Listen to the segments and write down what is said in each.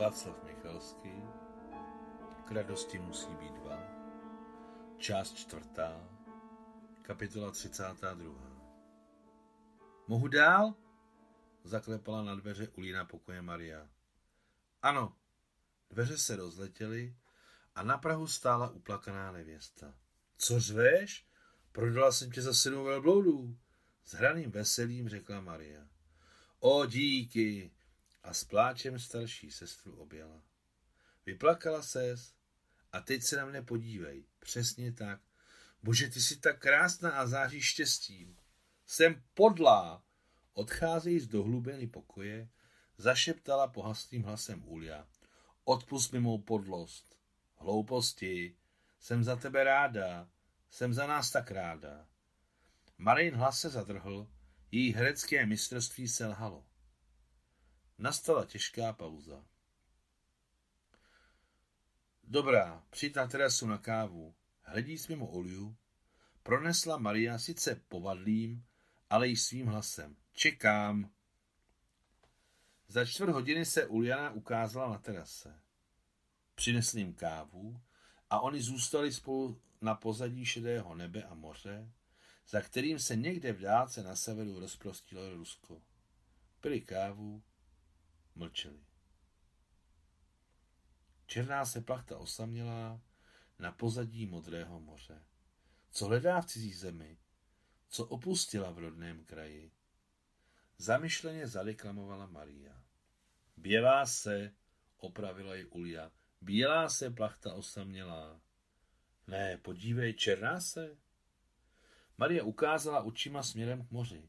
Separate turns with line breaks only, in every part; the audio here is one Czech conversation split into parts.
Václav Michalský K radosti musí být dva Část čtvrtá Kapitola 32 Mohu dál? Zaklepala na dveře Ulína pokoje Maria. Ano, dveře se rozletěly a na Prahu stála uplakaná nevěsta. Co řveš? Prodala jsem tě za sedm velbloudů. S hraným veselím řekla Maria. O díky, a s pláčem starší sestru objala. Vyplakala ses a teď se na mne podívej. Přesně tak. Bože, ty jsi tak krásná a září štěstím. Jsem podlá. Odcházej z dohlubeny pokoje, zašeptala pohastým hlasem Ulia. Odpust mi mou podlost. Hlouposti. Jsem za tebe ráda. Jsem za nás tak ráda. Marin hlas se zadrhl, její herecké mistrovství selhalo. Nastala těžká pauza. Dobrá, přijď na terasu na kávu. Hledíc mimo Oliu, pronesla Maria sice povadlým, ale i svým hlasem. Čekám. Za čtvrt hodiny se Uliana ukázala na terase. Přinesl jim kávu a oni zůstali spolu na pozadí šedého nebe a moře, za kterým se někde v dálce na severu rozprostilo Rusko. Pili kávu mlčeli. Černá se plachta osamělá na pozadí modrého moře. Co hledá v cizí zemi? Co opustila v rodném kraji? Zamyšleně zadeklamovala Maria. Bělá se, opravila ji Ulia, bělá se plachta osamělá. Ne, podívej, černá se. Maria ukázala očima směrem k moři.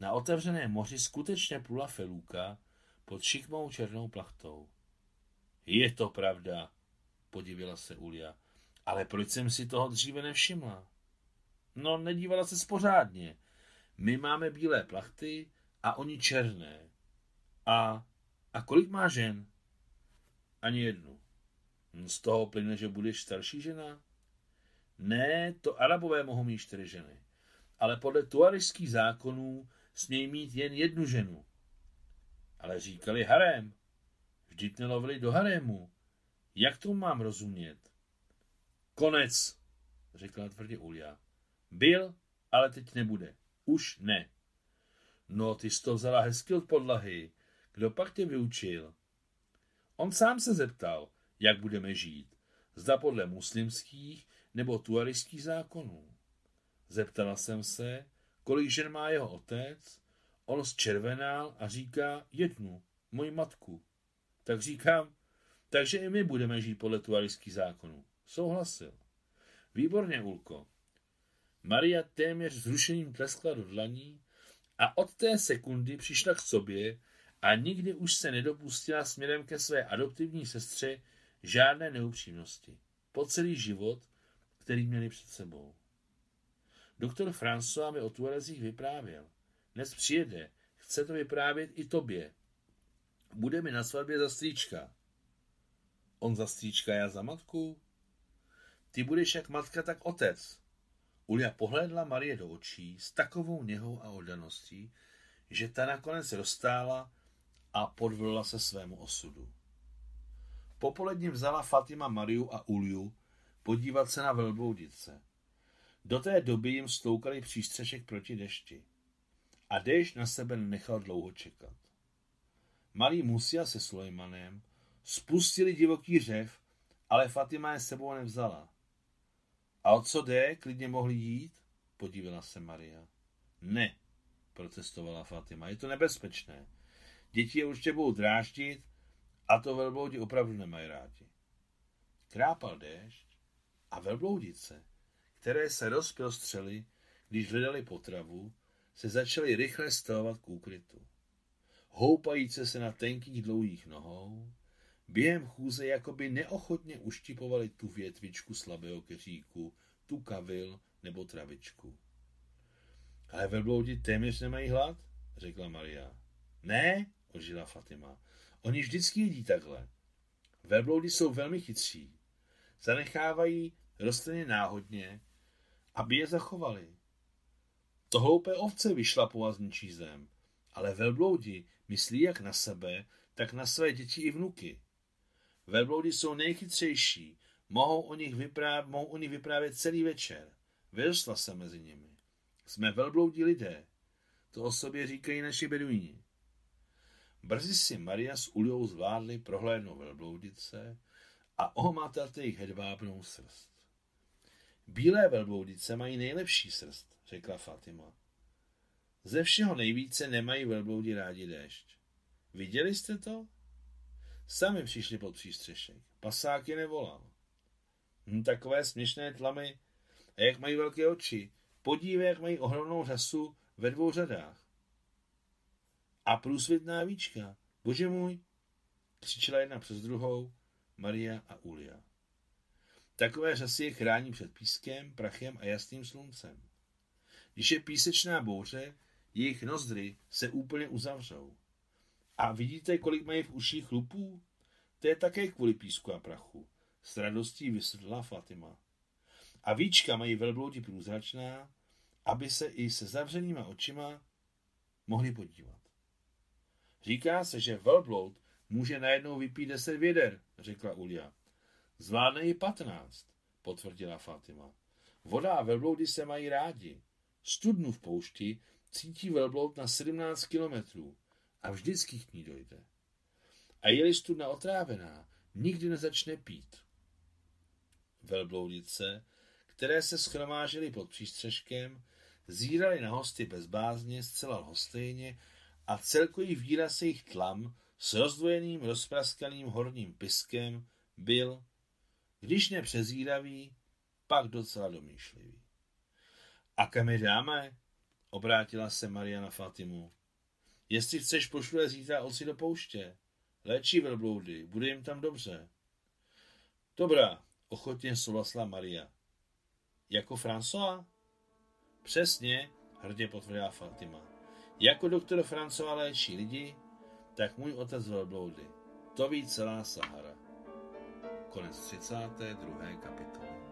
Na otevřeném moři skutečně plula felůka, pod šikmou černou plachtou. Je to pravda, podivila se Ulia. Ale proč jsem si toho dříve nevšimla? No, nedívala se spořádně. My máme bílé plachty a oni černé. A, a kolik má žen? Ani jednu. Z toho plyne, že budeš starší žena? Ne, to arabové mohou mít čtyři ženy. Ale podle tuariských zákonů smějí mít jen jednu ženu ale říkali harém. Vždyť nelovili do harému. Jak to mám rozumět? Konec, řekla tvrdě Ulia. Byl, ale teď nebude. Už ne. No, ty jsi to vzala hezky od podlahy. Kdo pak tě vyučil? On sám se zeptal, jak budeme žít. Zda podle muslimských nebo tuariských zákonů. Zeptala jsem se, kolik žen má jeho otec On zčervenal a říká jednu, moji matku. Tak říkám, takže i my budeme žít podle tuarických zákonů. Souhlasil. Výborně, Ulko. Maria téměř zrušením tleskla do dlaní a od té sekundy přišla k sobě a nikdy už se nedopustila směrem ke své adoptivní sestře žádné neupřímnosti. Po celý život, který měli před sebou. Doktor François mi o Tuarezích vyprávěl. Dnes přijede, chce to vyprávět i tobě. Bude mi na svatbě za strýčka. On za strýčka, já za matku? Ty budeš jak matka, tak otec. Ulia pohlédla Marie do očí s takovou něhou a oddaností, že ta nakonec rozstála a podvolila se svému osudu. Popoledně vzala Fatima Mariu a Uliu podívat se na velbloudice. Do té doby jim stoukali přístřešek proti dešti a déšť na sebe nechal dlouho čekat. Malý Musia se Sulejmanem spustili divoký řev, ale Fatima je sebou nevzala. A o co jde, klidně mohli jít? Podívala se Maria. Ne, protestovala Fatima, je to nebezpečné. Děti je určitě budou dráždit a to velbloudi opravdu nemají rádi. Krápal déšť a velbloudice, které se rozprostřely, když hledali potravu, se začaly rychle stavovat k úkrytu. Houpajíce se na tenkých dlouhých nohou, během chůze jakoby neochotně uštipovali tu větvičku slabého keříku, tu kavil nebo travičku. Ale velbloudi téměř nemají hlad, řekla Maria. Ne, ožila Fatima. Oni vždycky jedí takhle. Velbloudy jsou velmi chytří. Zanechávají rostliny náhodně, aby je zachovali. To hloupé ovce vyšlapovat zničí zem, ale velbloudi myslí jak na sebe, tak na své děti i vnuky. Velbloudy jsou nejchytřejší, mohou o nich, vyprávět, mohou o nich vyprávět celý večer. Vyrostla se mezi nimi. Jsme velbloudí lidé. To o sobě říkají naši beduíni. Brzy si Maria s Uliou zvládli prohlédnout velbloudice a ohmatat jejich hedvábnou srst. Bílé velbloudice mají nejlepší srst, řekla Fatima. Ze všeho nejvíce nemají velbloudi rádi déšť. Viděli jste to? Sami přišli pod přístřešek. Pasák je nevolal. Hm, takové směšné tlamy. A jak mají velké oči. Podívej, jak mají ohromnou řasu ve dvou řadách. A průsvitná víčka. Bože můj, křičela jedna přes druhou Maria a Ulia. Takové řasy je chrání před pískem, prachem a jasným sluncem. Když je písečná bouře, jejich nozdry se úplně uzavřou. A vidíte, kolik mají v uších chlupů? To je také kvůli písku a prachu. S radostí vysvětlila Fatima. A víčka mají velbloudi průzračná, aby se i se zavřenýma očima mohli podívat. Říká se, že velbloud může najednou vypít deset věder, řekla Ulia. Zvládne i patnáct, potvrdila Fatima. Voda a velbloudy se mají rádi. Studnu v poušti cítí velbloud na 17 kilometrů a vždycky k ní dojde. A je-li studna otrávená, nikdy nezačne pít. Velbloudice, které se schromážily pod přístřežkem, zírali na hosty bez bázně, zcela lhostejně a celkový výraz jejich tlam s rozdvojeným, rozpraskaným horním piskem byl, když nepřezíravý, pak docela domýšlivý. A kam je dáme? Obrátila se Mariana Fatimu. Jestli chceš, pošlu je zítra oci do pouště. Léčí velbloudy, bude jim tam dobře. Dobrá, ochotně souhlasila Maria. Jako François? Přesně, hrdě potvrdila Fatima. Jako doktor François léčí lidi, tak můj otec velbloudy. To ví celá Sahara. Konec 32. kapitoly.